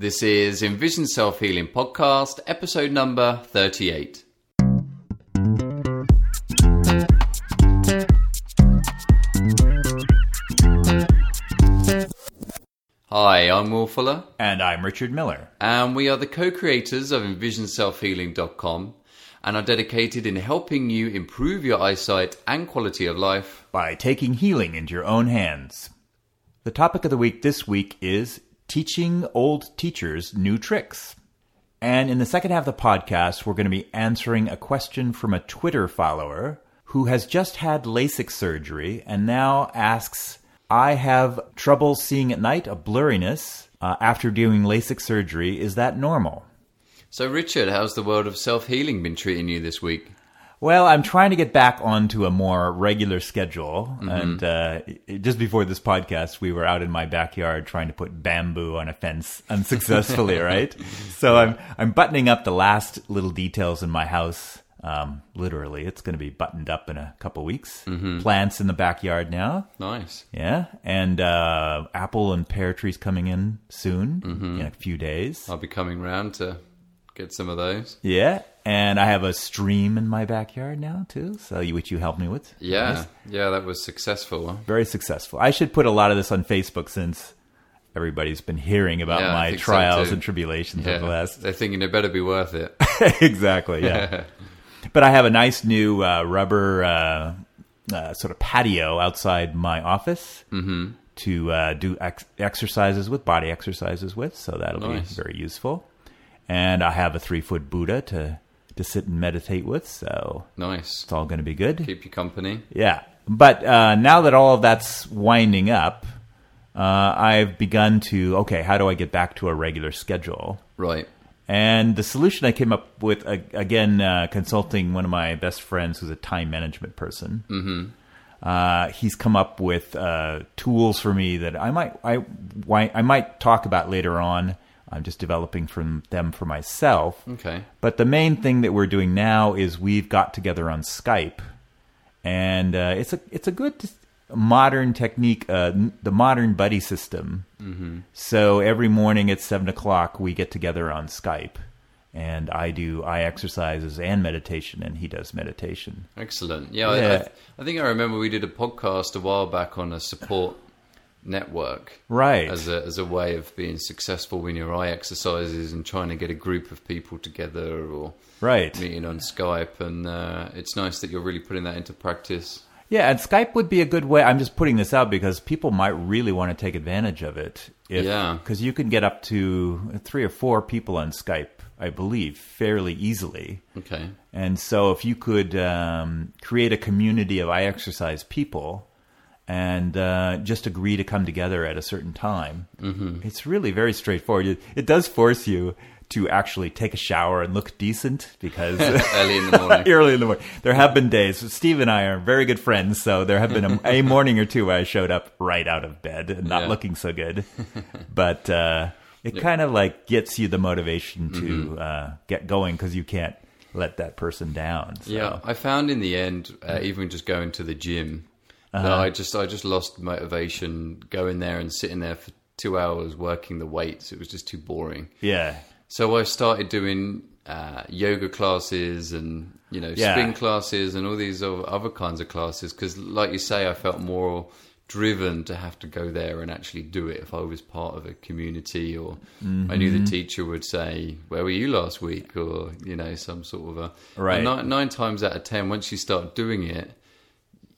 This is Envision Self Healing Podcast, episode number 38. Hi, I'm Will Fuller, And I'm Richard Miller. and we are the co creators of EnvisionSelfHealing.com and are dedicated in helping you improve your eyesight and quality of life. By taking healing into your own hands. The topic of the week this week is teaching old teachers new tricks. And in the second half of the podcast, we're going to be answering a question from a Twitter follower who has just had LASIK surgery and now asks, I have trouble seeing at night, a blurriness uh, after doing LASIK surgery. Is that normal? So, Richard, how's the world of self healing been treating you this week? Well, I'm trying to get back onto a more regular schedule. And uh, just before this podcast, we were out in my backyard trying to put bamboo on a fence unsuccessfully, right? So I'm I'm buttoning up the last little details in my house. Um, literally, it's going to be buttoned up in a couple weeks. Plants in the backyard now. Nice. Yeah, and uh, apple and pear trees coming in soon in a few days. I'll be coming round to get some of those. Yeah, and I have a stream in my backyard now too, so you, which you helped me with. Yeah, Nice. yeah, that was successful. very successful. I should put a lot of this on Facebook since everybody's been hearing about Yeah, my think so trials and tribulations Yeah, over the last. they're thinking it better be worth it. exactly, yeah. but I have a nice new uh, rubber uh, uh, sort of patio outside my office to uh, do ex- exercises with, body exercises with. So that'll Nice. be very useful. And I have a three foot Buddha to to sit and meditate with. So nice. it's all going to be good. Keep you company. Yeah, but uh, now that all of that's winding up, uh, I've begun to okay. How do I get back to a regular schedule? Right. And the solution I came up with uh, again, uh, consulting one of my best friends who's a time management person. Mm-hmm. Uh, he's come up with uh, tools for me that I might I I might talk about later on. I'm just developing from them for myself. Okay. But the main thing that we're doing now is we've got together on Skype, and uh, it's a it's a good modern technique, uh, the modern buddy system. Mm-hmm. So every morning at seven o'clock we get together on Skype, and I do eye exercises and meditation, and he does meditation. Excellent. Yeah, I, Yeah. I, I think I remember we did a podcast a while back on a support network. Right. As a, as a way of being successful in your eye exercises and trying to get a group of people together or Right. meeting on Skype. And uh, it's nice that you're really putting that into practice. Yeah, and Skype would be a good way. I'm just putting this out because people might really want to take advantage of it. If, Yeah. Because you can get up to three or four people on Skype, I believe, fairly easily. Okay. And so if you could um, create a community of eye exercise people and uh, just agree to come together at a certain time, mm-hmm. it's really very straightforward. It, it does force you to actually take a shower and look decent because Early in the morning. early in the morning. There have been days. Steve and I are very good friends, so there have been a, a morning or two where I showed up right out of bed and not Yeah. looking so good. But uh, it kind of like gets you the motivation to Mm-hmm. uh, get going because you can't let that person down. So. Yeah, I found in the end, uh, even just going to the gym, Uh-huh. that I just I just lost motivation going there and sitting there for two hours working the weights. It was just too boring. yeah, So I started doing uh, yoga classes and you know Yeah. spin classes and all these other kinds of classes because, like you say, I felt more driven to have to go there and actually do it if I was part of a community or I knew Mm-hmm. the teacher would say, "Where were you last week?" or you know some sort of a Right. Nine, nine times out of ten, once you start doing it,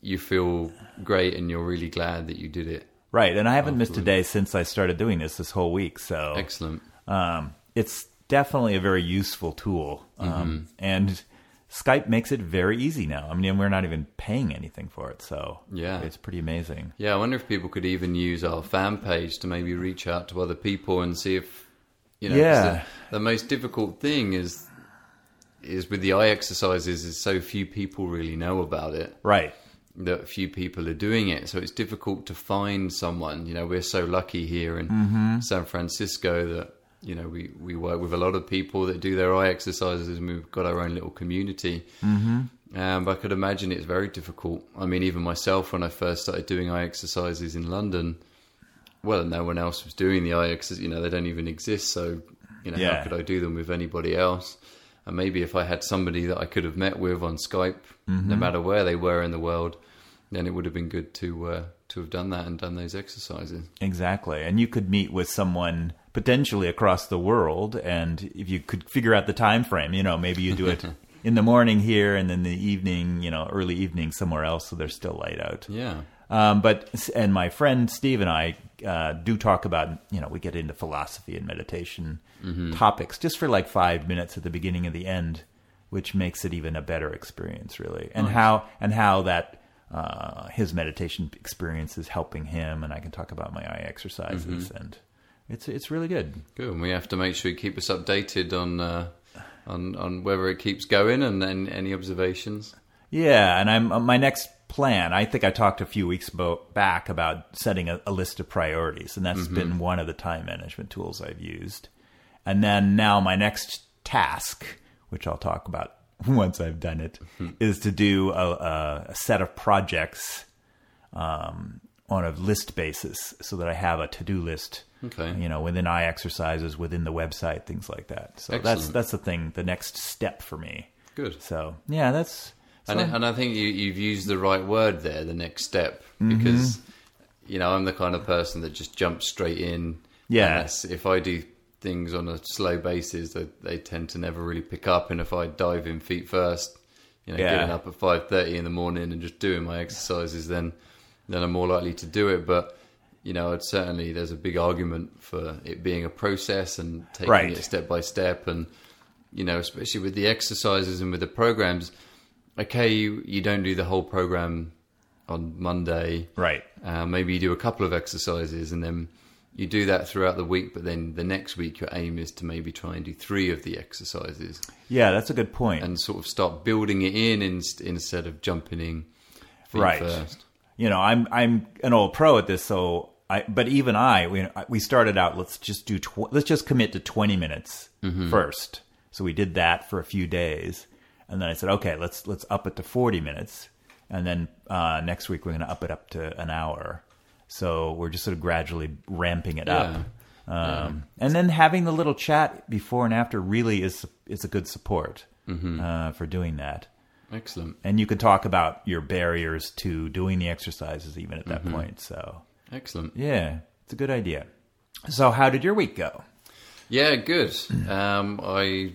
you feel great and you're really glad that you did it. right. And I haven't missed a day since I started doing this this whole week. So Excellent. um, it's definitely a very useful tool. Mm-hmm. Um, and Skype makes it very easy now. I mean, we're not even paying anything for it, so Yeah. it's pretty amazing. Yeah, I wonder if people could even use our fan page to maybe reach out to other people and see if you know. Yeah. The, the most difficult thing is is with the eye exercises is so few people really know about it. Right. That few people are doing it, so it's difficult to find someone. You know, we're so lucky here in Mm-hmm. San Francisco that you know we we work with a lot of people that do their eye exercises, and we've got our own little community. Mm-hmm. Um, but I could imagine it's very difficult. I mean, even myself, when I first started doing eye exercises in London, well, no one else was doing the IX. You know, they don't even exist. So, you know, Yeah. how could I do them with anybody else? And maybe if I had somebody that I could have met with on Skype, Mm-hmm. no matter where they were in the world, then it would have been good to uh, to have done that and done those exercises. Exactly. And you could meet with someone potentially across the world and if you could figure out the time frame, you know, maybe you do it in the morning here and then the evening, you know, early evening somewhere else so there's still light out. Yeah. Um, but and my friend Steve and I uh, do talk about you know we get into philosophy and meditation topics just for like five minutes at the beginning and the end, which makes it even a better experience really. And how and how that uh, his meditation experience is helping him, and I can talk about my eye exercises, and it's it's really good. Good. And we have to make sure you keep us updated on uh, on on whether it keeps going and then any observations. Yeah, and I'm uh, my next plan. I think I talked a few weeks bo- back about setting a, a list of priorities, and that's been one of the time management tools I've used. And then now my next task, which I'll talk about once I've done it, is to do a, a, set of projects um, on a list basis, so that I have a to do list. Okay. You know, within eye exercises, within the website, things like that. So that's that's the thing, the next step for me. Good. So yeah, that's. And, and I think you, you've used the right word there, the next step, because mm-hmm. you know I'm the kind of person that just jumps straight in. Yes, if I do things on a slow basis, they, they tend to never really pick up. And if I dive in feet first, you know, Yeah. getting up at five thirty in the morning and just doing my exercises, then then I'm more likely to do it. But you know, I'd certainly there's a big argument for it being a process and taking Right. it step by step and you know, especially with the exercises and with the programs, okay, you, you don't do the whole program on Monday. Right. Uh, maybe you do a couple of exercises and then you do that throughout the week, but then the next week your aim is to maybe try and do three of the exercises Yeah, that's a good point. and sort of start building it in inst- instead of jumping in Right. first. you know, I'm I'm an old pro at this, so I. But even I, we we started out. Let's just do. Tw- let's just commit to 20 minutes first. So we did that for a few days, and then I said, okay, let's let's up it to 40 minutes, and then uh, next week we're going to up it up to an hour. So we're just sort of gradually ramping it up. Um, And then having the little chat before and after really is is a good support uh, for doing that Excellent. and you could talk about your barriers to doing the exercises even at that point. So, Excellent. yeah, it's a good idea. So, how did your week go? Yeah, good. Um, I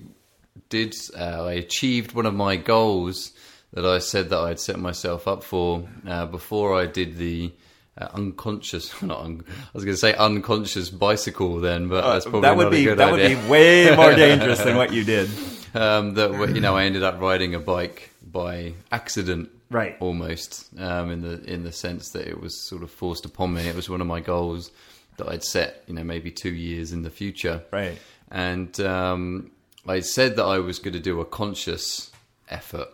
did. Uh, I achieved one of my goals that I said that I'd set myself up for uh, before I did the uh, unconscious. Not un- I was going to say unconscious bicycle then, but that's probably Uh, that would be that idea. would be way more dangerous than what you did. um, that you know I ended up riding a bike by accident, Right. Almost um, in the in the sense that it was sort of forced upon me. It was one of my goals that I'd set, you know, maybe two years in the future, Right. And um, I said that I was going to do a conscious effort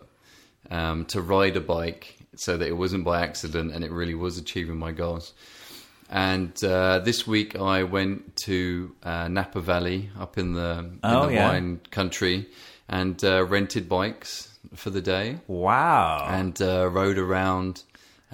um, to ride a bike so that it wasn't by accident and it really was achieving my goals. And uh, this week I went to uh, Napa Valley up in the, in Oh, the yeah. wine country and uh, rented bikes for the day Wow, and uh, rode around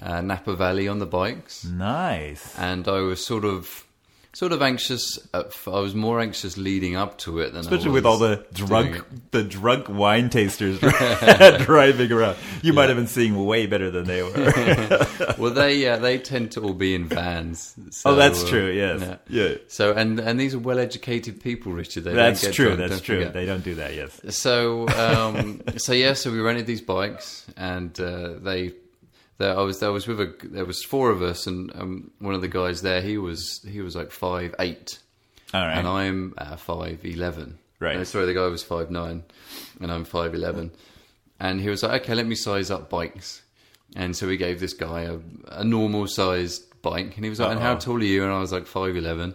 uh, Napa Valley on the bikes. nice. And I was sort of sort of anxious. At, f- I was more anxious leading up to it than I Especially with all the drunk, the drunk wine tasters driving around. You might have been seeing way better than they were. Well, they yeah, they tend to all be in vans. So, oh, that's uh, true. Yes. yeah. Yeah. So and and these are well educated people, Richard. They That's true. drunk, That's true. forget. They don't do that. Yes. So um, so yeah, so we rented these bikes, and uh, they. There, I was. I was with a. There was four of us, and um, one of the guys there. He was. He was like five eight, All right. and I'm uh, five eleven. Right. No, sorry, the guy was five nine, and I'm five eleven. And he was like, "Okay, let me size up bikes." And so we gave this guy a, a normal sized bike, and he was like, "And how tall are you?" And I was like, five eleven.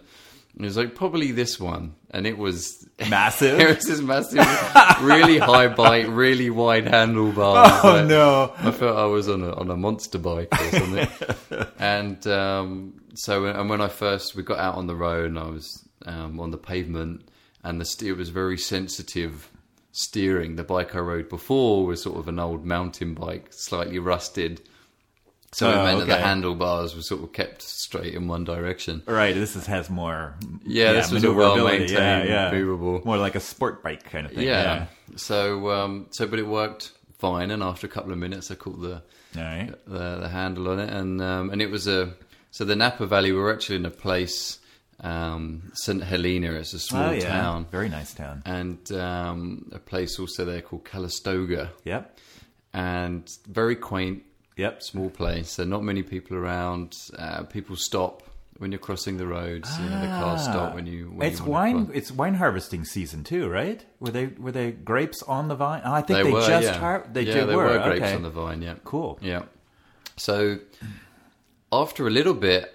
And he was like, "Probably this one." And it was Massive. it was this massive, really high bike, really wide handlebars. Oh Like, no. I felt I was on a on a monster bike or something. and um, so, and when I first we got out on the road, and I was um, on the pavement, and the steer was very sensitive steering. The bike I rode before was sort of an old mountain bike, slightly rusted. So Oh, it meant that the handlebars were sort of kept straight in one direction. Right. This is, has more. Yeah, this was a well-maintained, yeah, yeah. movable. More like a sport bike kind of thing. Yeah. So, um, so, but it worked fine, and after a couple of minutes, I caught the yeah. Right. the, the handle on it, and um, and it was a so the Napa Valley. We were actually in a place, um, St Helena. It's a small oh yeah. town, Very nice town. and um, a place also there called Calistoga, Yep. and very quaint, Yep. small place. So not many people around. Uh, people stop when you're crossing the roads. You know, the cars stop when you. When Ah. it's you wine. It's wine harvesting season too, right? Were they were they grapes on the vine? Oh, I think They, they, were, just yeah. har- they yeah, did there were, were grapes okay. on the vine. Yeah, Cool. Yeah. So after a little bit,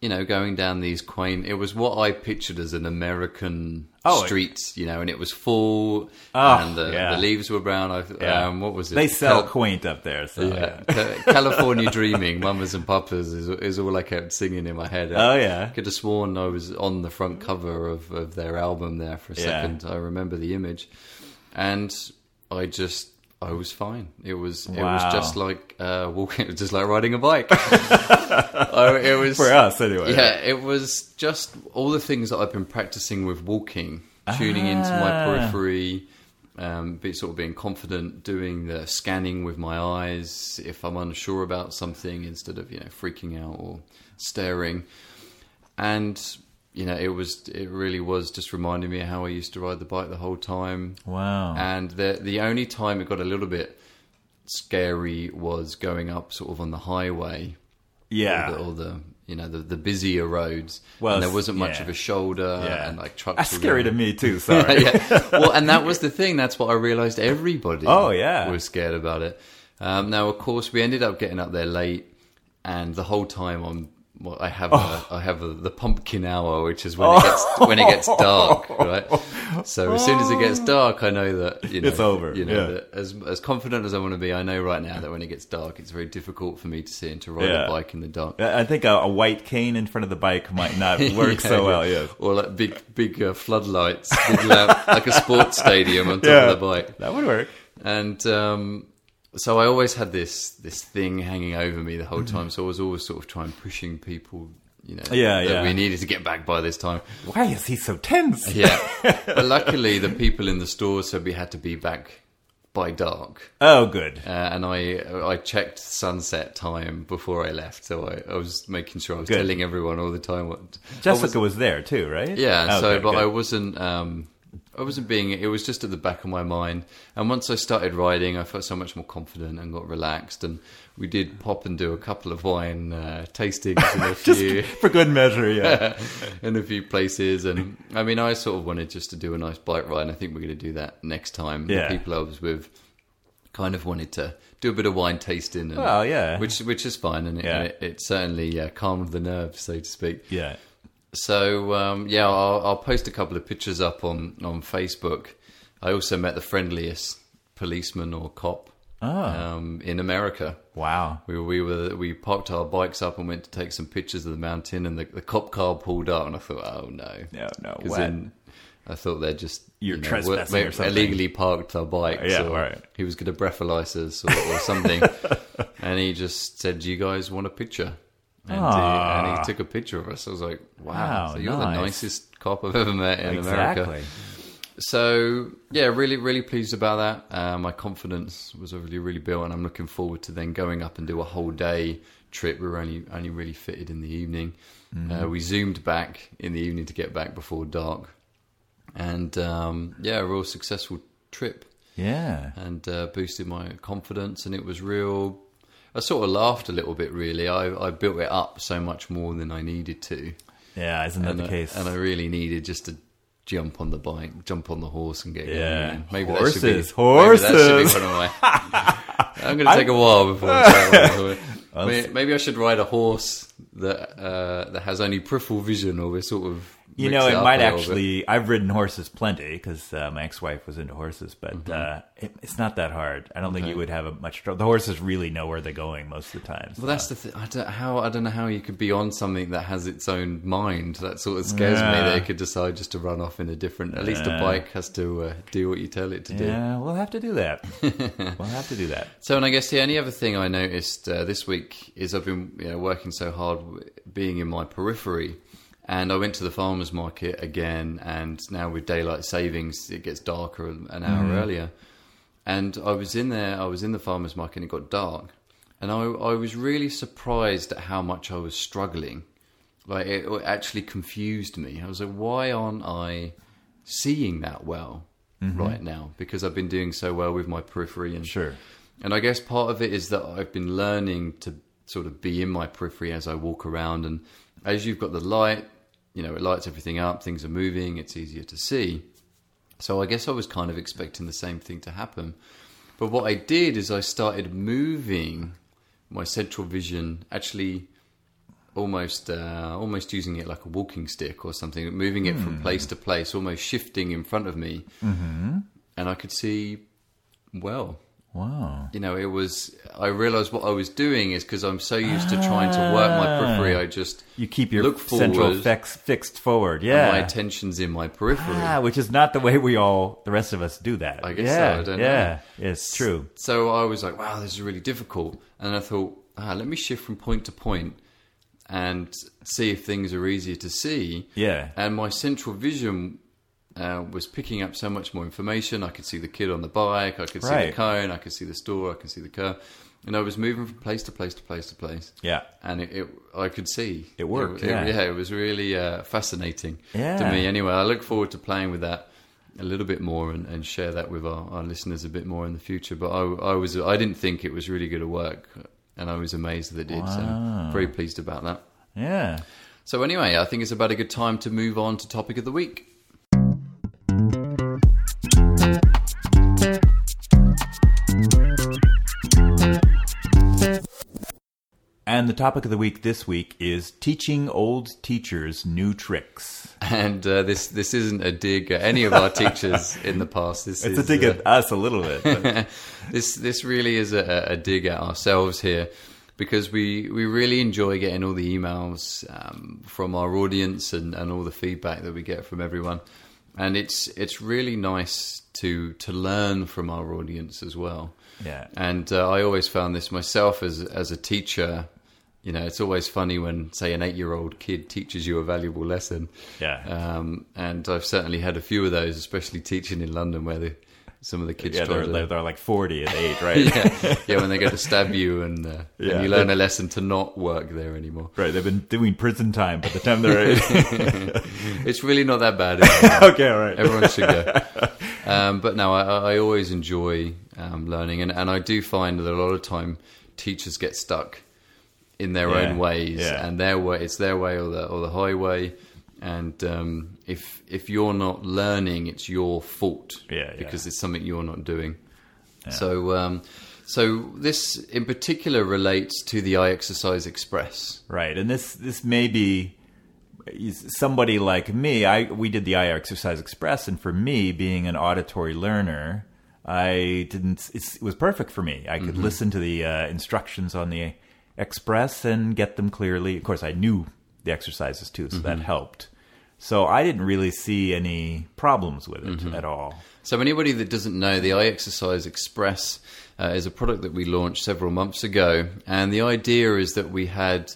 you know, going down these quaint, it was what I pictured as an American Oh, street, you know, and it was full, Oh, and the, yeah. the leaves were brown. I, Yeah. um, what was it? They sell Cal- quaint up there. So yeah. Ca- California Dreaming, Mamas and Papas is, is all I kept singing in my head. Oh yeah. Could have sworn I was on the front cover of, of their album there for a Yeah. second. I remember the image, and I just I was fine. It was it was just like uh, walking, it was just like riding a bike. I, it was For us anyway. yeah, it was just all the things that I've been practicing with walking, tuning into my Ah. periphery, um, be sort of being confident, doing the scanning with my eyes if I'm unsure about something instead of you know freaking out or staring, and you know it was it really was just reminding me of how I used to ride the bike the whole time. Wow. And the the only time it got a little bit scary was going up sort of on the highway yeah. or the, or the you know the, the busier roads. Well, and there wasn't much yeah. of a shoulder, Yeah. and like trucks. That's scary to me too. Sorry. yeah. Well, and that was the thing. That's what I realised. Everybody. Oh, yeah. was scared about it. Um, now, of course, we ended up getting up there late, and the whole time I'm. Well, I have Oh. a, I have a, the pumpkin hour, which is when it gets when it gets dark, right? So as soon as it gets dark, I know that you know It's over, You know, yeah. as as confident as I want to be, I know right now that when it gets dark, it's very difficult for me to see and to ride Yeah. a bike in the dark. I think a, a white cane in front of the bike might not work Yeah, so yeah. well. Yes. Or like big, big uh, floodlights, big lamp, like a sports stadium on top Yeah. of the bike. That would work. And um, so I always had this this thing hanging over me the whole time. So I was always sort of trying pushing people, you know, Yeah, that yeah. we needed to get back by this time. Why is he so tense? Yeah, but luckily the people in the store said we had to be back by dark. Oh, good. Uh, and I I checked sunset time before I left, so I, I was making sure I was Good. telling everyone all the time what Jessica was, there too, right? Yeah, so Okay, but good. I wasn't um I wasn't being it was just at the back of my mind. And once I started riding I felt so much more confident and got relaxed and we did pop and do a couple of wine uh, tastings in a few for good measure. Yeah. in a few places and I mean I sort of wanted just to do a nice bike ride and I think we're going to do that next time. Yeah. The people I was with kind of wanted to do a bit of wine tasting and Well, yeah. which which is fine and it, Yeah. it, it certainly uh, calmed the nerves so to speak. yeah. So um, yeah, I'll, I'll post a couple of pictures up on on Facebook. I also met the friendliest policeman or cop Oh. um, in America. Wow. We we were we parked our bikes up and went to take some pictures of the mountain, and the, the cop car pulled up, and I thought, oh no, No, no. because I thought they're just You're you know, trespassing were- or something. illegally parked our bikes. Yeah, or right. He was going to breathalyze us or, or something, and he just said, "Do you guys want a picture?" And, he, and Ah. he took a picture of us. I was like, "Wow, Wow, so you're the nicest cop I've ever met in exactly. America." So yeah, really, really pleased about that. Uh, my confidence was really, really built, and I'm looking forward to then going up and do a whole day trip. We were only only really fitted in the evening. Uh, we zoomed back in the evening to get back before dark, and um, yeah, a real successful trip, Yeah. and uh, boosted my confidence. And it was real. I sort of laughed a little bit. Really, I, I built it up so much more than I needed to Yeah. Isn't that and, the I, case? and I really needed just to jump on the bike, jump on the horse, and get Yeah. going. Maybe Horses, that should be, horses. That should be one of my. I'm going to take a while before. I. Maybe, maybe I should ride a horse that uh, that has only peripheral vision, or we're sort of You know, it might a little bit. actually. I've ridden horses plenty because uh, my ex-wife was into horses, but Mm-hmm. uh, it, it's not that hard. I don't think you would have a much trouble. The horses really know where they're going most of the time. Well, that's the thing. I don't how I don't know how you could be on something that has its own mind. That sort of scares me. Yeah. That it could decide just to run off in a different. At least a bike has to uh, do what you tell it to do. yeah, we'll have to do that. we'll have to do that. So, and I guess the only other thing I noticed uh, this week is I've been you know, working so hard being in my periphery, and I went to the farmers market again, and now with daylight savings, it gets darker an hour mm. earlier. And I was in there, I was in the farmers market, and it got dark, and I, I was really surprised at how much I was struggling. Like it actually confused me. I was like, why aren't I seeing that well mm-hmm. right now? Because I've been doing so well with my periphery and Sure. and I guess part of it is that I've been learning to sort of be in my periphery as I walk around. And as you've got the light, you know, it lights everything up, things are moving, it's easier to see. So I guess I was kind of expecting the same thing to happen. But what I did is I started moving my central vision, actually almost uh, almost using it like a walking stick or something, moving it from place to place, almost shifting in front of me. Mm-hmm. And I could see well Wow. you know, it was. I realized what I was doing is because I'm so used to trying to work my periphery. I just You keep your look central fix, fixed forward. Yeah. my attention's in my periphery. Ah, which is not the way we all, the rest of us do that. I guess yeah, so, I don't yeah, it's true. So I was like, "Wow, this is really difficult." And I thought, ah, "Let me shift from point to point and see if things are easier to see." Yeah. And my central vision uh, was picking up so much more information. I could see the kid on the bike. I could see Right. the cone. I could see the store. I could see the car. And I was moving from place to place to place to place. Yeah. and it, it I could see It worked, It, yeah. it was really uh, fascinating Yeah. to me. Anyway, I look forward to playing with that a little bit more and, and share that with our, our listeners a bit more in the future. But I, I was I didn't think it was really going to work, and I was amazed that it did. Wow. So very pleased about that. Yeah. So anyway, I think it's about a good time to move on to topic of the week. And the topic of the week this week is teaching old teachers new tricks. And uh, this this isn't a dig at any of our teachers in the past. This It's a dig uh, at us a little bit. this this really is a, a dig at ourselves here because we we really enjoy getting all the emails um, from our audience and, and all the feedback that we get from everyone, and it's it's really nice to to learn from our audience as well. Yeah. and uh, I always found this myself as as a teacher. You know, it's always funny when, say, an eight-year-old kid teaches you a valuable lesson. Yeah. Um, and I've certainly had a few of those, especially teaching in London, where the, some of the kids yeah, they're, to they're, like 40 at 8, right? yeah, yeah, when they go to stab you and, uh, Yeah. and you learn a lesson to not work there anymore. Right, they've been doing prison time by the time they're 8. It's really not that bad. okay, all right. Everyone should go. Um, but no, I, I always enjoy um, learning, and, and I do find that a lot of time teachers get stuck in their Yeah, own ways, yeah. and their way it's their way or the or the highway. And um, if if you're not learning, it's your fault Yeah, because it's something you're not doing. So, um, so this in particular relates to the Eye Exercise Express. Right, and this this may be somebody like me. I we did the Eye Exercise Express, and for me, being an auditory learner, I didn't. It's, it was perfect for me. I could listen to the uh, instructions on the Express and get them clearly. Of course, I knew the exercises too, so that helped. So I didn't really see any problems with it at all. So, anybody that doesn't know, the Eye Exercise Express uh, is a product that we launched several months ago, and the idea is that we had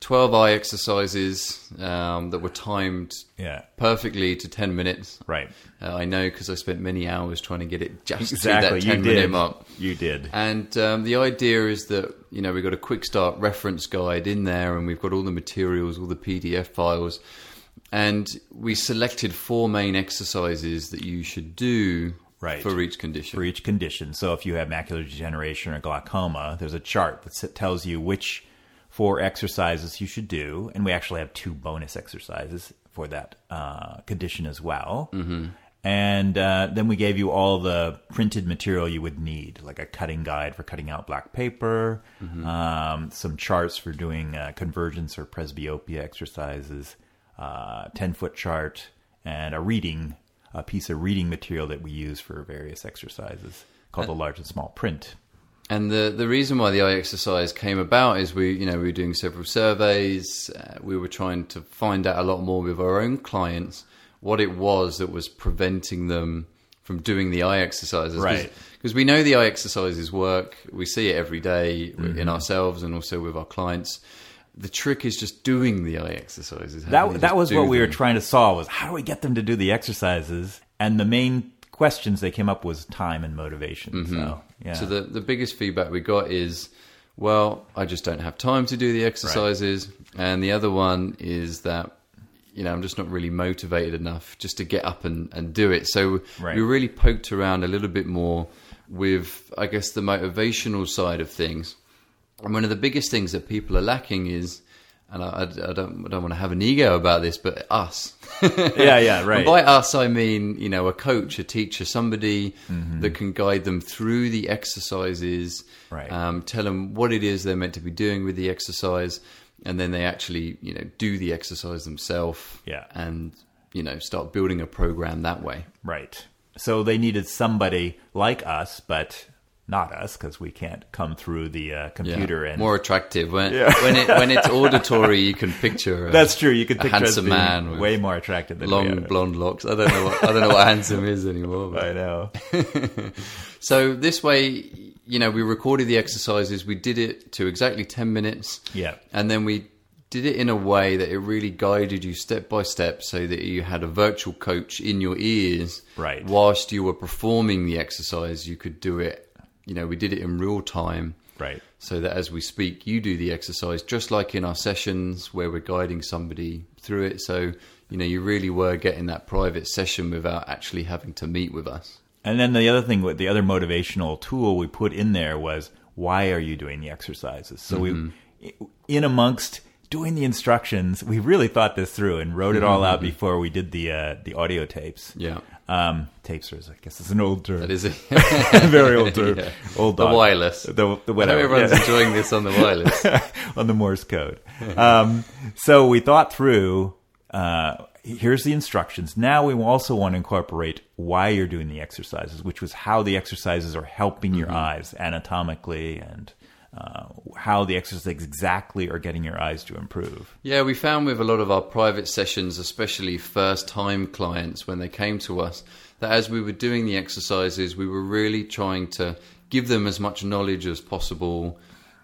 twelve eye exercises um, that were timed Yeah. perfectly to ten minutes. Right. Uh, I know because I spent many hours trying to get it just Exactly. to that You ten minute did. mark. You did. And um, the idea is that you know we've got a quick start reference guide in there, and we've got all the materials, all the PDF files, and we selected four main exercises that you should do Right. for each condition. for each condition. So if you have macular degeneration or glaucoma, there's a chart that tells you which four exercises you should do, and we actually have two bonus exercises for that uh, condition as well. Mm-hmm. And uh, then we gave you all the printed material you would need, like a cutting guide for cutting out black paper, um, some charts for doing uh, convergence or presbyopia exercises, uh, ten foot chart, and a reading a piece of reading material that we use for various exercises called the large and small print. And the the reason why the eye exercise came about is we you know we were doing several surveys. Uh, we were trying to find out a lot more with our own clients what it was that was preventing them from doing the eye exercises. Right. Because we know the eye exercises work. We see it every day in ourselves and also with our clients. The trick is just doing the eye exercises. How That that was what we were trying to solve was how do we get them to do the exercises? And the main questions they came up was time and motivation. Mm-hmm. So yeah. So the the biggest feedback we got is, well, I just don't have time to do the exercises, and the other one is that. You know, I'm just not really motivated enough just to get up and, and do it. So Right. we really poked around a little bit more with, I guess, the motivational side of things. And one of the biggest things that people are lacking is, and I, I, I don't, I don't want to have an ego about this, but us. yeah, yeah, right. And by us, I mean, you know, a coach, a teacher, somebody that can guide them through the exercises, Right. um, tell them what it is they're meant to be doing with the exercise, and then they actually, you know, do the exercise themselves. Yeah. And, you know, start building a program that way. Right. So they needed somebody like us, but not us because we can't come through the uh, Yeah. computer and More attractive. When, when, it, when it's auditory, you can picture a That's true. You can picture a handsome man with way more attractive than long blonde locks. I don't know what, I don't know what handsome is anymore. but- I know. So this way, you know, we recorded the exercises. We did it to exactly ten minutes. Yeah. and then we did it in a way that it really guided you step by step, so that you had a virtual coach in your ears. Right. Whilst you were performing the exercise, you could do it. You know, we did it in real time. Right. So that as we speak, you do the exercise just like in our sessions where we're guiding somebody through it. So, you know, you really were getting that private session without actually having to meet with us. And then the other thing, with the other motivational tool we put in there was, why are you doing the exercises? So we, in amongst doing the instructions, we really thought this through and wrote it all out before we did the uh, the audio tapes. Yeah. Um, tapes, is, I guess, it's an old term. That is it. very old term. Yeah. Old The dog. wireless. The, the I know whatever. everyone's yeah. enjoying this on the wireless. on the Morse code. Um, so we thought through. Uh, here's the instructions. Now we also want to incorporate why you're doing the exercises, which was how the exercises are helping your eyes anatomically and uh, how the exercises exactly are getting your eyes to improve. Yeah, we found with a lot of our private sessions, especially first time clients when they came to us, that as we were doing the exercises, we were really trying to give them as much knowledge as possible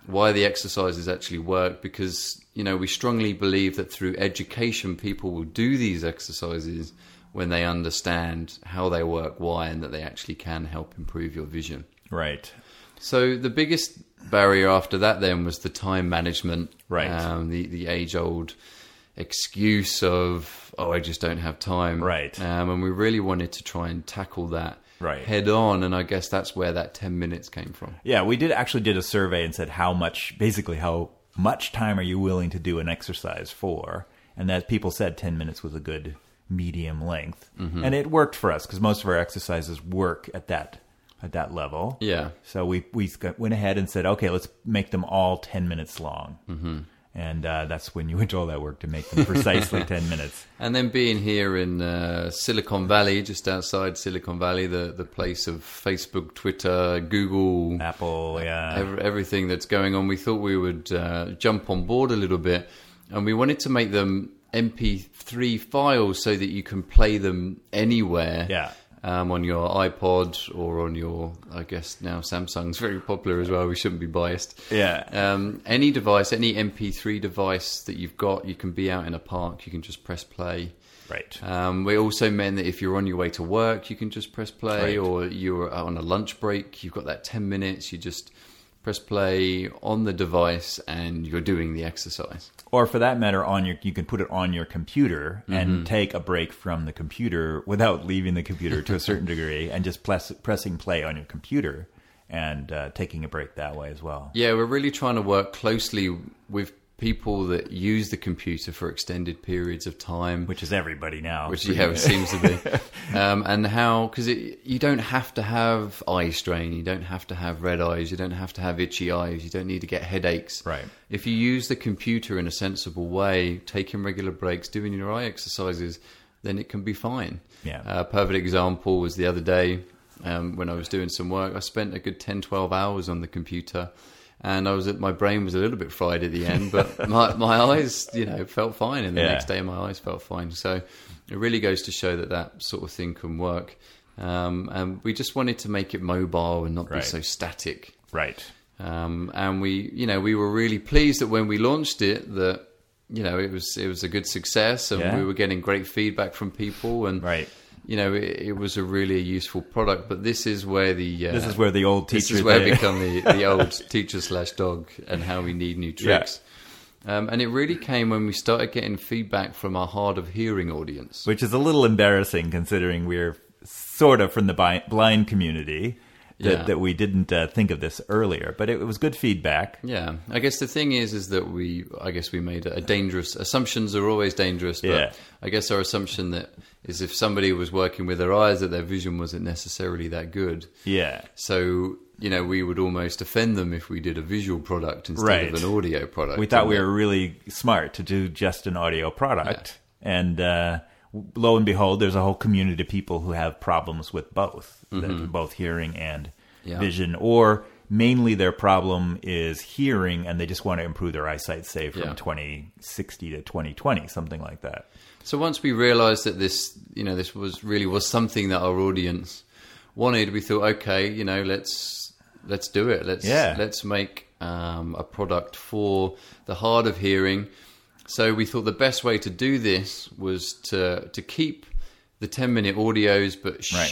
why the exercises actually work because you know we strongly believe that through education people will do these exercises when they understand how they work why and that they actually can help improve your vision Right. so the biggest barrier after that then was the time management, Right. Um, the the age old excuse of oh I just don't have time, Right. Um, and we really wanted to try and tackle that Right. head on, and I guess that's where that ten minutes came from. Yeah, we did actually did a survey and said how much, basically, how much time are you willing to do an exercise for? And that people said 10 minutes was a good medium length. And it worked for us because most of our exercises work at that at that level. Yeah. So we we went ahead and said, okay, let's make them all 10 minutes long. Mm-hmm. And uh, that's when you went to all that work to make them precisely 10 minutes. And then being here in uh, Silicon Valley, just outside Silicon Valley, the the place of Facebook, Twitter, Google, Apple, yeah. ev- everything that's going on, we thought we would uh, jump on board a little bit, and we wanted to make them MP3 files so that you can play them anywhere. Yeah. Um, on your iPod or on your, I guess now Samsung's very popular as well. We shouldn't be biased. Yeah. Um, any device, any MP3 device that you've got, you can be out in a park. You can just press play. Right. Um, we also meant that if you're on your way to work, you can just press play, Right. or you're on a lunch break, you've got that 10 minutes, you just press play on the device and you're doing the exercise. or for that matter on your you can put it on your computer and Mm-hmm. take a break from the computer without leaving the computer to a certain degree and just press, pressing play on your computer and uh, taking a break that way as well Yeah, we're really trying to work closely with people that use the computer for extended periods of time, which is everybody now. which yeah, it seems to be, um, and how because you don't have to have eye strain, you don't have to have red eyes, you don't have to have itchy eyes, you don't need to get headaches. Right. If you use the computer in a sensible way, taking regular breaks, doing your eye exercises, then it can be fine. Yeah. A perfect example was the other day um, when I was doing some work. I spent a good 10, 12 hours on the computer and I was my brain was a little bit fried at the end, but my my eyes, you know, felt fine, and the Yeah. next day my eyes felt fine. So it really goes to show that that sort of thing can work. Um, and we just wanted to make it mobile and not Right. be so static. right. Um, and we, you know, we were really pleased that when we launched it, that you know it was it was a good success, and Yeah. we were getting great feedback from people, and Right. You know, it, it was a really useful product. But this is where the uh, This is where the old this teachers is where I become the, the old teacher slash dog and how we need new tricks. Um, and it really came when we started getting feedback from our hard of hearing audience. which is a little embarrassing considering we're sort of from the blind community. That, Yeah. that we didn't uh, think of this earlier, but it, was good feedback. Yeah, I guess the thing is, is that we, I guess we made a dangerous. Assumptions are always dangerous, but Yeah. I guess our assumption that is if somebody was working with their eyes, that their vision wasn't necessarily that good. Yeah, So you know, we would almost offend them if we did a visual product instead Right. of an audio product. we thought we that- were really smart to do just an audio product, and uh, lo and behold, there's a whole community of people who have problems with both, that- both hearing and Mm-hmm. Yeah. vision, or mainly their problem is hearing, and they just want to improve their eyesight, say from Yeah. 2060 to 2020, something like that. So once we realised that this, you know, this was really was something that our audience wanted, we thought, okay, you know, let's let's do it. Let's Yeah. let's make um, a product for the hard of hearing. So we thought the best way to do this was to to keep the ten minute audios, but Right.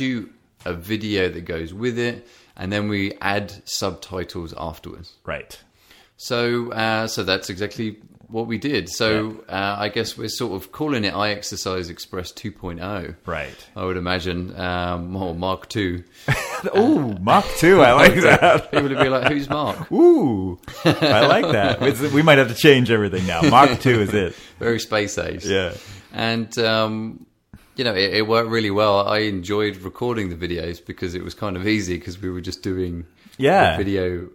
A video that goes with it, and then we add subtitles afterwards. Right. So, uh, so that's exactly what we did. So, uh, I guess we're sort of calling it Eye Exercise Express 2.0. Right. I would imagine, um, or Mark 2. oh, Mark 2. I like that. People would be like, "Who's Mark?" Ooh, I like that. It's- We might have to change everything now. Mark 2 is it. Very space age. Yeah. And um, you know, it, it worked really well. I enjoyed recording the videos because it was kind of easy because we were just doing Yeah. the video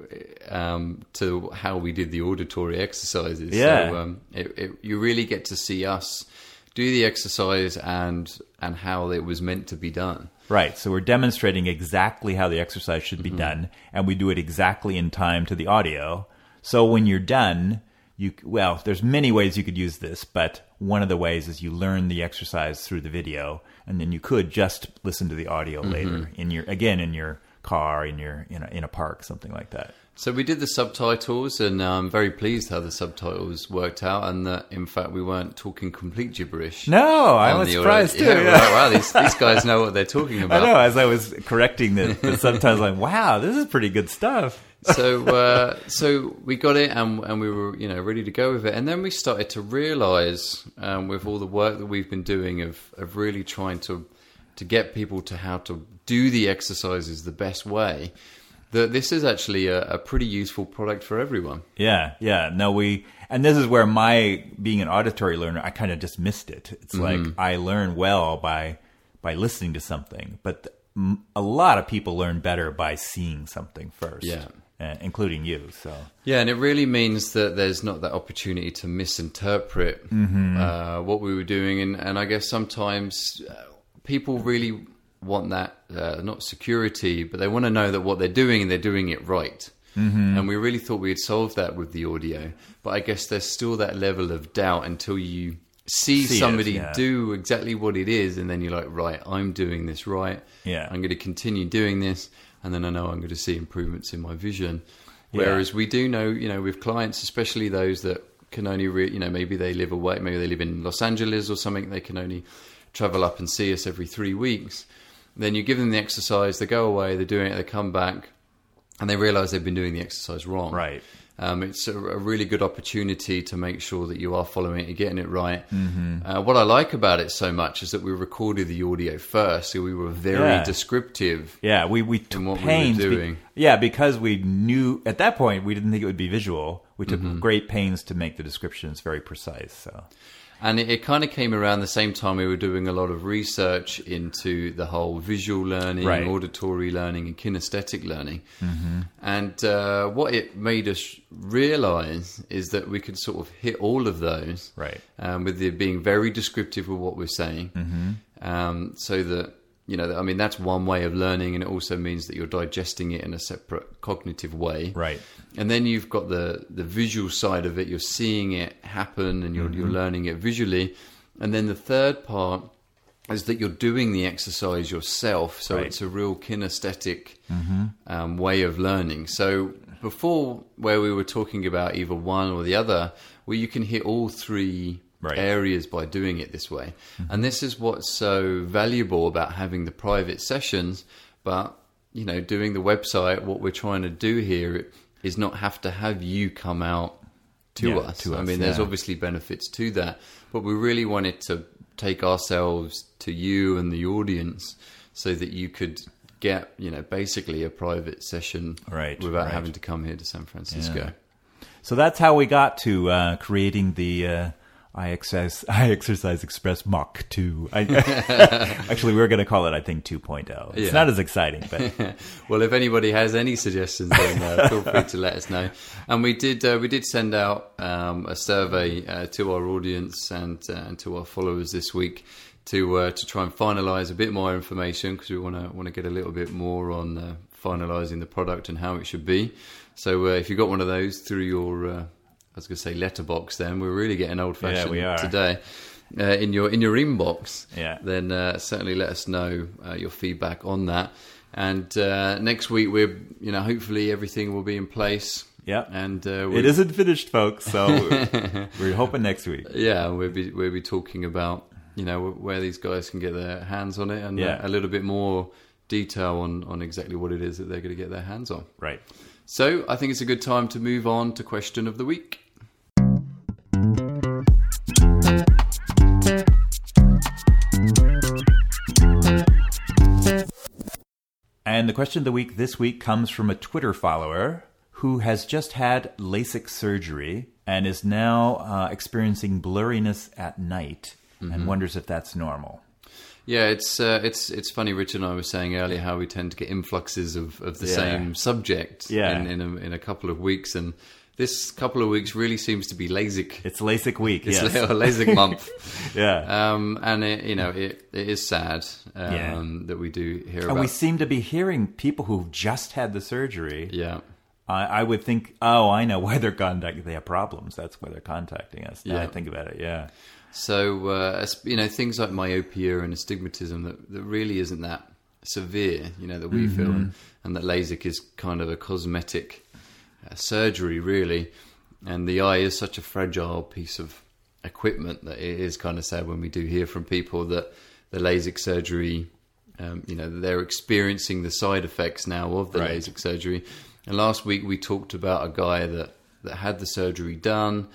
um, to how we did the auditory exercises. Yeah. So um, it, it, you really get to see us do the exercise and and how it was meant to be done. Right. So we're demonstrating exactly how the exercise should Mm-hmm. be done, and we do it exactly in time to the audio. So when you're done, you well, there's many ways you could use this, but one of the ways is you learn the exercise through the video, and then you could just listen to the audio Mm-hmm. later in your again in your car, in your in a, in a park, something like that. So we did the subtitles, and I'm very pleased how the subtitles worked out, and that in fact we weren't talking complete gibberish. No, I was the audio. surprised too. Yeah, yeah. right, wow, these, these guys know what they're talking I about. know. As I was correcting the, the subtitles, like, wow, this is pretty good stuff. So uh, so we got it and and we were you know ready to go with it and then we started to realize um, with all the work that we've been doing of of really trying to to get people to how to do the exercises the best way that this is actually a, a pretty useful product for everyone Yeah, yeah. No, we, and this is where my being an auditory learner, I kind of just missed it. It's Mm-hmm. like I learn well by by listening to something, but a lot of people learn better by seeing something first. Yeah. Uh, including you. So Yeah, and it really means that there's not that opportunity to misinterpret uh, what we were doing, and, and I guess sometimes uh, people really want that uh, not security, but they want to know that what they're doing and they're doing it right. Mm-hmm. And we really thought we had solved that with the audio, but I guess there's still that level of doubt until you see, See it, somebody yeah. do exactly what it is, and then you're like, right, I'm doing this right. Yeah. I'm going to continue doing this, and then I know I'm going to see improvements in my vision. Yeah. Whereas we do know, you know, with clients, especially those that can only, re- you know, maybe they live away, maybe they live in Los Angeles or something, they can only travel up and see us every three weeks. Then you give them the exercise, they go away, they're doing it, they come back, and they realize they've been doing the exercise wrong. Right. Um, it's a, a really good opportunity to make sure that you are following it and getting it right. Uh, what I like about it so much is that we recorded the audio first, so we were very Yeah. descriptive. Yeah, we we took what we were pains. be- doing. yeah, because we knew at that point we didn't think it would be visual. We took Mm-hmm. great pains to make the descriptions very precise. So And it, it kind of came around the same time we were doing a lot of research into the whole visual learning, Right. auditory learning, and kinesthetic learning. Mm-hmm. And uh, what it made us realize is that we could sort of hit all of those, Right. Um, with the being very descriptive of what we're saying, mm-hmm. um, so that you know, I mean, that's one way of learning, and it also means that you're digesting it in a separate cognitive way, Right. and then you've got the the visual side of it. You're seeing it happen, and you're Mm-hmm. you're learning it visually. And then the third part is that you're doing the exercise yourself. So Right. it's a real kinesthetic Mm-hmm. um, way of learning. So before, where we were talking about either one or the other, well, you can hit all three. Right. Areas by doing it this way, and this is what's so valuable about having the private sessions. But you know, doing the website, what we're trying to do here is not have to have you come out to Yeah, us. to I us, mean, there's obviously benefits to that, but we really wanted to take ourselves to you and the audience so that you could get, you know, basically a private session Right, without right. having to come here to San Francisco. Yeah. So that's how we got to uh, creating the uh, Eye Exercise Eye Exercise Express Mach two. I, actually, we are going to call it I think 2.0. It's Yeah. not as exciting, but Well, if anybody has any suggestions, then uh, feel free to let us know. And we did uh, we did send out um, a survey uh, to our audience and uh, and to our followers this week to uh, to try and finalise a bit more information because we want to want to get a little bit more on uh, finalising the product and how it should be. So uh, if you got one of those through your uh, was going to say letterbox, then we're really getting old fashioned are. today. Uh, in your in your inbox, Yeah. then uh, certainly let us know uh, your feedback on that. And uh, next week, we're you know hopefully everything will be in place. Yeah. and uh, it isn't finished, folks. So we're hoping next week. Yeah, we'll be we'll be talking about you know where these guys can get their hands on it and uh, Yeah. a little bit more detail on on exactly what it is that they're going to get their hands on. Right. So I think it's a good time to move on to question of the week. The question of the week this week comes from a Twitter follower who has just had LASIK surgery and is now uh, experiencing blurriness at night Mm-hmm. and wonders if that's normal. Yeah, it's uh, it's it's funny. Richard and I were saying earlier how we tend to get influxes of, of the Yeah. same subject Yeah. in in a, in a couple of weeks, and this couple of weeks really seems to be LASIK. It's LASIK week. It's yes. a LASIK month, yeah. um, and it, you know it, it is sad um, Yeah. that we do hear and about. we seem to be hearing people who've just had the surgery. yeah, I, I would think, oh, I know why they're contacting. They have problems. That's why they're contacting us. Now I Yeah. think about it. Yeah. so uh, you know things like myopia and astigmatism that, that really isn't that severe. You know that we Mm-hmm. feel, and, and that LASIK is kind of a cosmetic surgery, really. And the eye is such a fragile piece of equipment that it is kind of sad when we do hear from people that the LASIK surgery, um, you know, they're experiencing the side effects now of the Right. LASIK surgery. And last week we talked about a guy that, that had the surgery done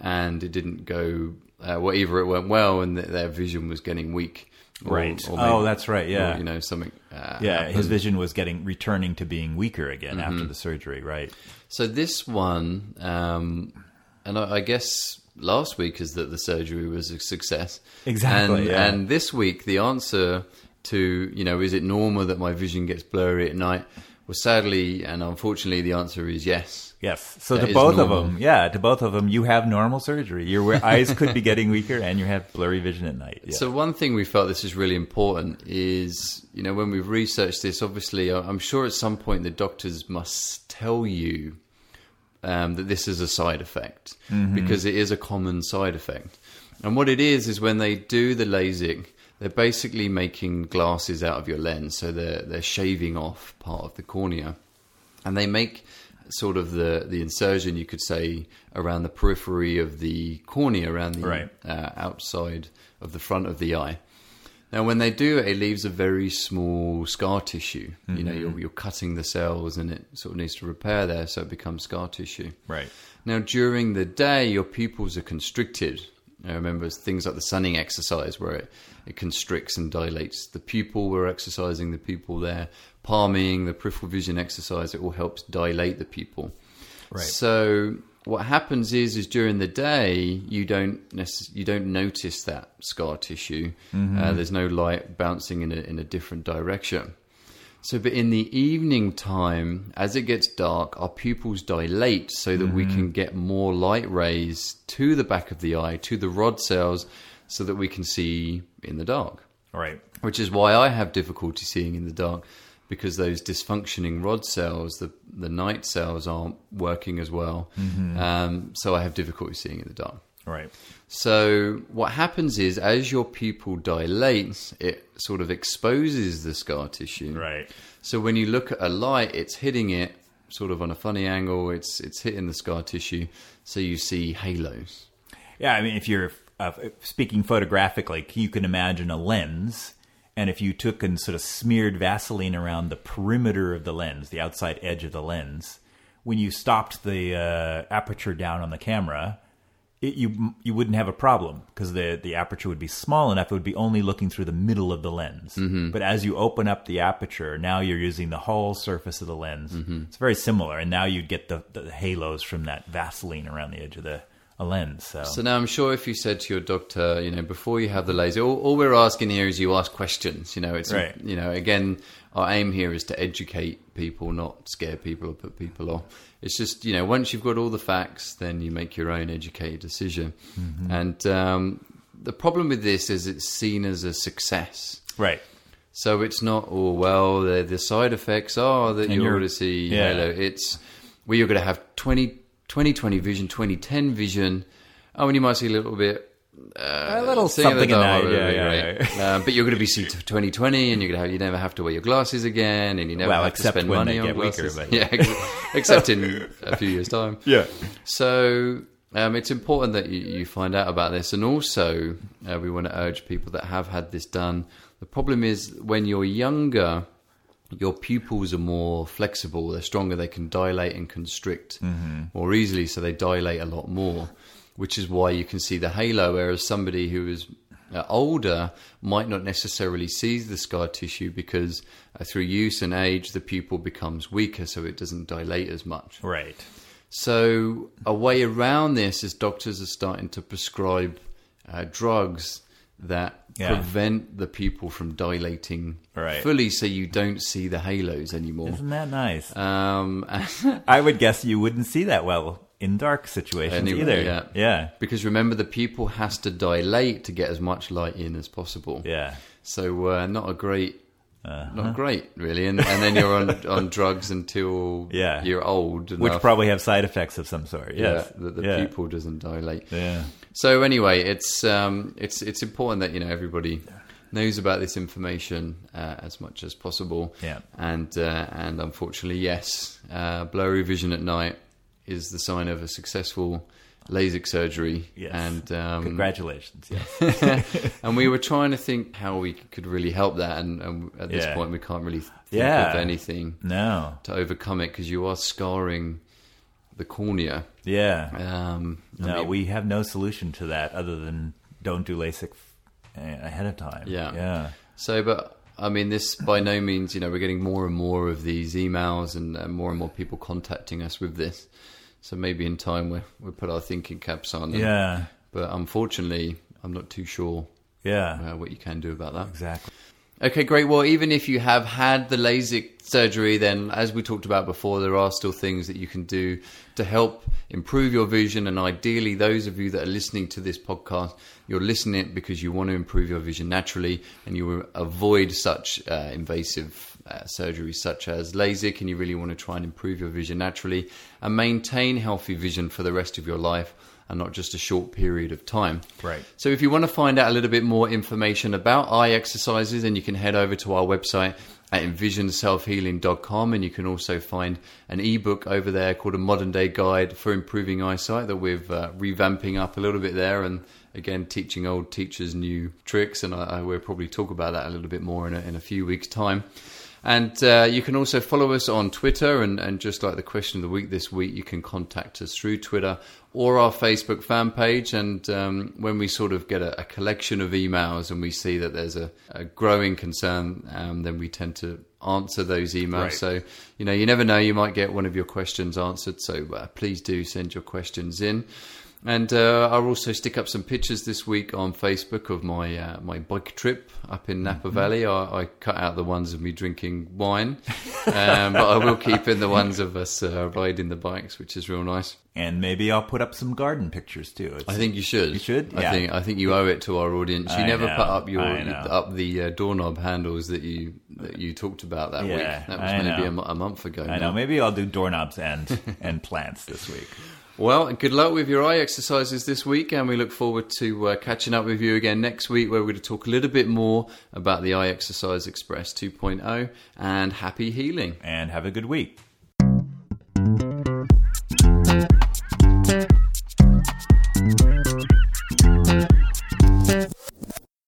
and it didn't go, uh, well, either it went well and th- their vision was getting weak. Or- Right. or Oh, that's right, yeah. or, you know, something. Uh, Yeah. happened. His vision was getting returning to being weaker again Mm-hmm. after the surgery. Right. So this one, um, and I, I guess last week is that the surgery was a success. Exactly, And, yeah. and this week, the answer to you know, is it normal that my vision gets blurry at night? Well, sadly and unfortunately, the answer is yes. Yes. So That to both of them, yeah, to both of them, you have normal surgery. Your eyes could be getting weaker, and you have blurry vision at night. Yeah. So one thing we felt this is really important is, you know, when we've researched this, obviously, I'm sure at some point the doctors must tell you um, that this is a side effect because it is a common side effect. And what it is is when they do the LASIK, they're basically making glasses out of your lens, so they're they're shaving off part of the cornea, and they make sort of the the insertion you could say around the periphery of the cornea, around the Right. uh, outside of the front of the eye. Now, when they do it, it leaves a very small scar tissue. You know, you're, you're cutting the cells and it sort of needs to repair there, so it becomes scar tissue. Right. Now, during the day, your pupils are constricted. I remember things like the sunning exercise where it, it constricts and dilates the pupil. We're exercising the pupil there. Palming, the peripheral vision exercise, it all helps dilate the pupil. Right. So what happens is, is during the day you don't necess- you don't notice that scar tissue. Uh, there's no light bouncing in a in a different direction. So, but in the evening time, as it gets dark, our pupils dilate so that we can get more light rays to the back of the eye, to the rod cells, so that we can see in the dark. Right. Which is why I have difficulty seeing in the dark, because those dysfunctioning rod cells, the the night cells, aren't working as well. Um, so I have difficulty seeing in the dark. Right. So what happens is, as your pupil dilates, it sort of exposes the scar tissue. Right. So when you look at a light, it's hitting it sort of on a funny angle. It's it's hitting the scar tissue, so you see halos. Yeah, I mean, if you're uh, speaking photographically, you can imagine a lens, and if you took and sort of smeared Vaseline around the perimeter of the lens, the outside edge of the lens, when you stopped the uh, aperture down on the camera, it, you you wouldn't have a problem because the the aperture would be small enough; it would be only looking through the middle of the lens. Mm-hmm. But as you open up the aperture, now you're using the whole surface of the lens. Mm-hmm. It's very similar, and now you'd get the, the halos from that Vaseline around the edge of the a lens. So, So now I'm sure if you said to your doctor, you know, before you have the laser, all, all we're asking here is you ask questions. You know, it's Right. you know, again, our aim here is to educate people, not scare people or put people off. It's just you know, once you've got all the facts, then you make your own educated decision. Mm-hmm. And um, the problem with this is it's seen as a success. right. So it's not, oh, well, the, the side effects are that And you're you're- going to see yeah. halo. It's where you're going to have 20, 2020 vision, 2010 vision. Oh, and you might see a little bit. Uh, A little something in that, yeah, yeah, right. Um, but you're going to be see 2020, and you're going to have you never have to wear your glasses again, and you never Well, have to spend money on weaker, glasses. but- yeah, ex- except in a few years' time. Yeah. So um, it's important that you, you find out about this, and also uh, we want to urge people that have had this done. The problem is when you're younger, your pupils are more flexible; they're stronger. They can dilate and constrict more easily, so they dilate a lot more. Which is why you can see the halo, whereas somebody who is uh, older might not necessarily see the scar tissue because uh, through use and age, the pupil becomes weaker, so it doesn't dilate as much. Right. So a way around this is doctors are starting to prescribe uh, drugs that Yeah. prevent the pupil from dilating Right. fully, so you don't see the halos anymore. Isn't that nice? Um, I would guess you wouldn't see that well in dark situations Anyway, either. yeah. Yeah. because remember, the pupil has to dilate to get as much light in as possible. Yeah. So uh, not a great, Uh-huh. not great really. And, and then you're on on drugs until Yeah. you're old enough. Which probably have side effects of some sort. Yes. yeah, that the yeah. pupil doesn't dilate. Yeah. So anyway, it's um, it's it's important that you know everybody knows about this information uh, as much as possible. Yeah. And uh, and unfortunately, yes, uh, blurry vision at night is the sign of a successful LASIK surgery. Yes. And um, Congratulations. Yes. and we were trying to think how we could really help that, and, and at this Yeah. point, we can't really think Yeah. of anything no. to overcome it because you are scarring the cornea. Yeah. Um, I no, mean, we have no solution to that other than don't do LASIK uh, ahead of time. Yeah. Yeah. So, but I mean, this by no means, you know, we're getting more and more of these emails and, and more and more people contacting us with this. So maybe in time we we put our thinking caps on. and- Yeah. But unfortunately, I'm not too sure Yeah. uh, what you can do about that. Exactly. Okay, great. Well, even if you have had the LASIK surgery, then as we talked about before, there are still things that you can do to help improve your vision. And ideally, those of you that are listening to this podcast, you're listening it because you want to improve your vision naturally and you avoid such uh, invasive uh, surgeries such as LASIK, and you really want to try and improve your vision naturally and maintain healthy vision for the rest of your life and not just a short period of time. Right. So if you want to find out a little bit more information about eye exercises, then you can head over to our website at envisionselfhealing.com and you can also find an ebook over there called a modern day guide for improving eyesight that we're uh, revamping up a little bit there and again, teaching old teachers new tricks, and I, I will probably talk about that a little bit more in a, in a few weeks' time. And uh, you can also follow us on Twitter, and, and just like the question of the week this week, you can contact us through Twitter or our Facebook fan page. And um, when we sort of get a, a, collection of emails and we see that there's a, a growing concern, um, then we tend to answer those emails. Right. So, you know, you never know, you might get one of your questions answered. So uh, please do send your questions in. And uh, I'll also stick up some pictures this week on Facebook of my uh, my bike trip up in Napa mm-hmm. Valley. I, I, cut out the ones of me drinking wine, um, but I will keep in the ones of us uh, riding the bikes, which is real nice. And maybe I'll put up some garden pictures too. It's, I think you should. You should. I think I think you owe it to our audience. You I never know, put up your up the uh, doorknob handles that you that you talked about that yeah, week. That was I maybe a, a, month ago. I now. know. Maybe I'll do doorknobs and and plants this week. Well, good luck with your eye exercises this week, and we look forward to uh, catching up with you again next week, where we're going to talk a little bit more about the Eye Exercise Express 2.0 and happy healing. And have a good week.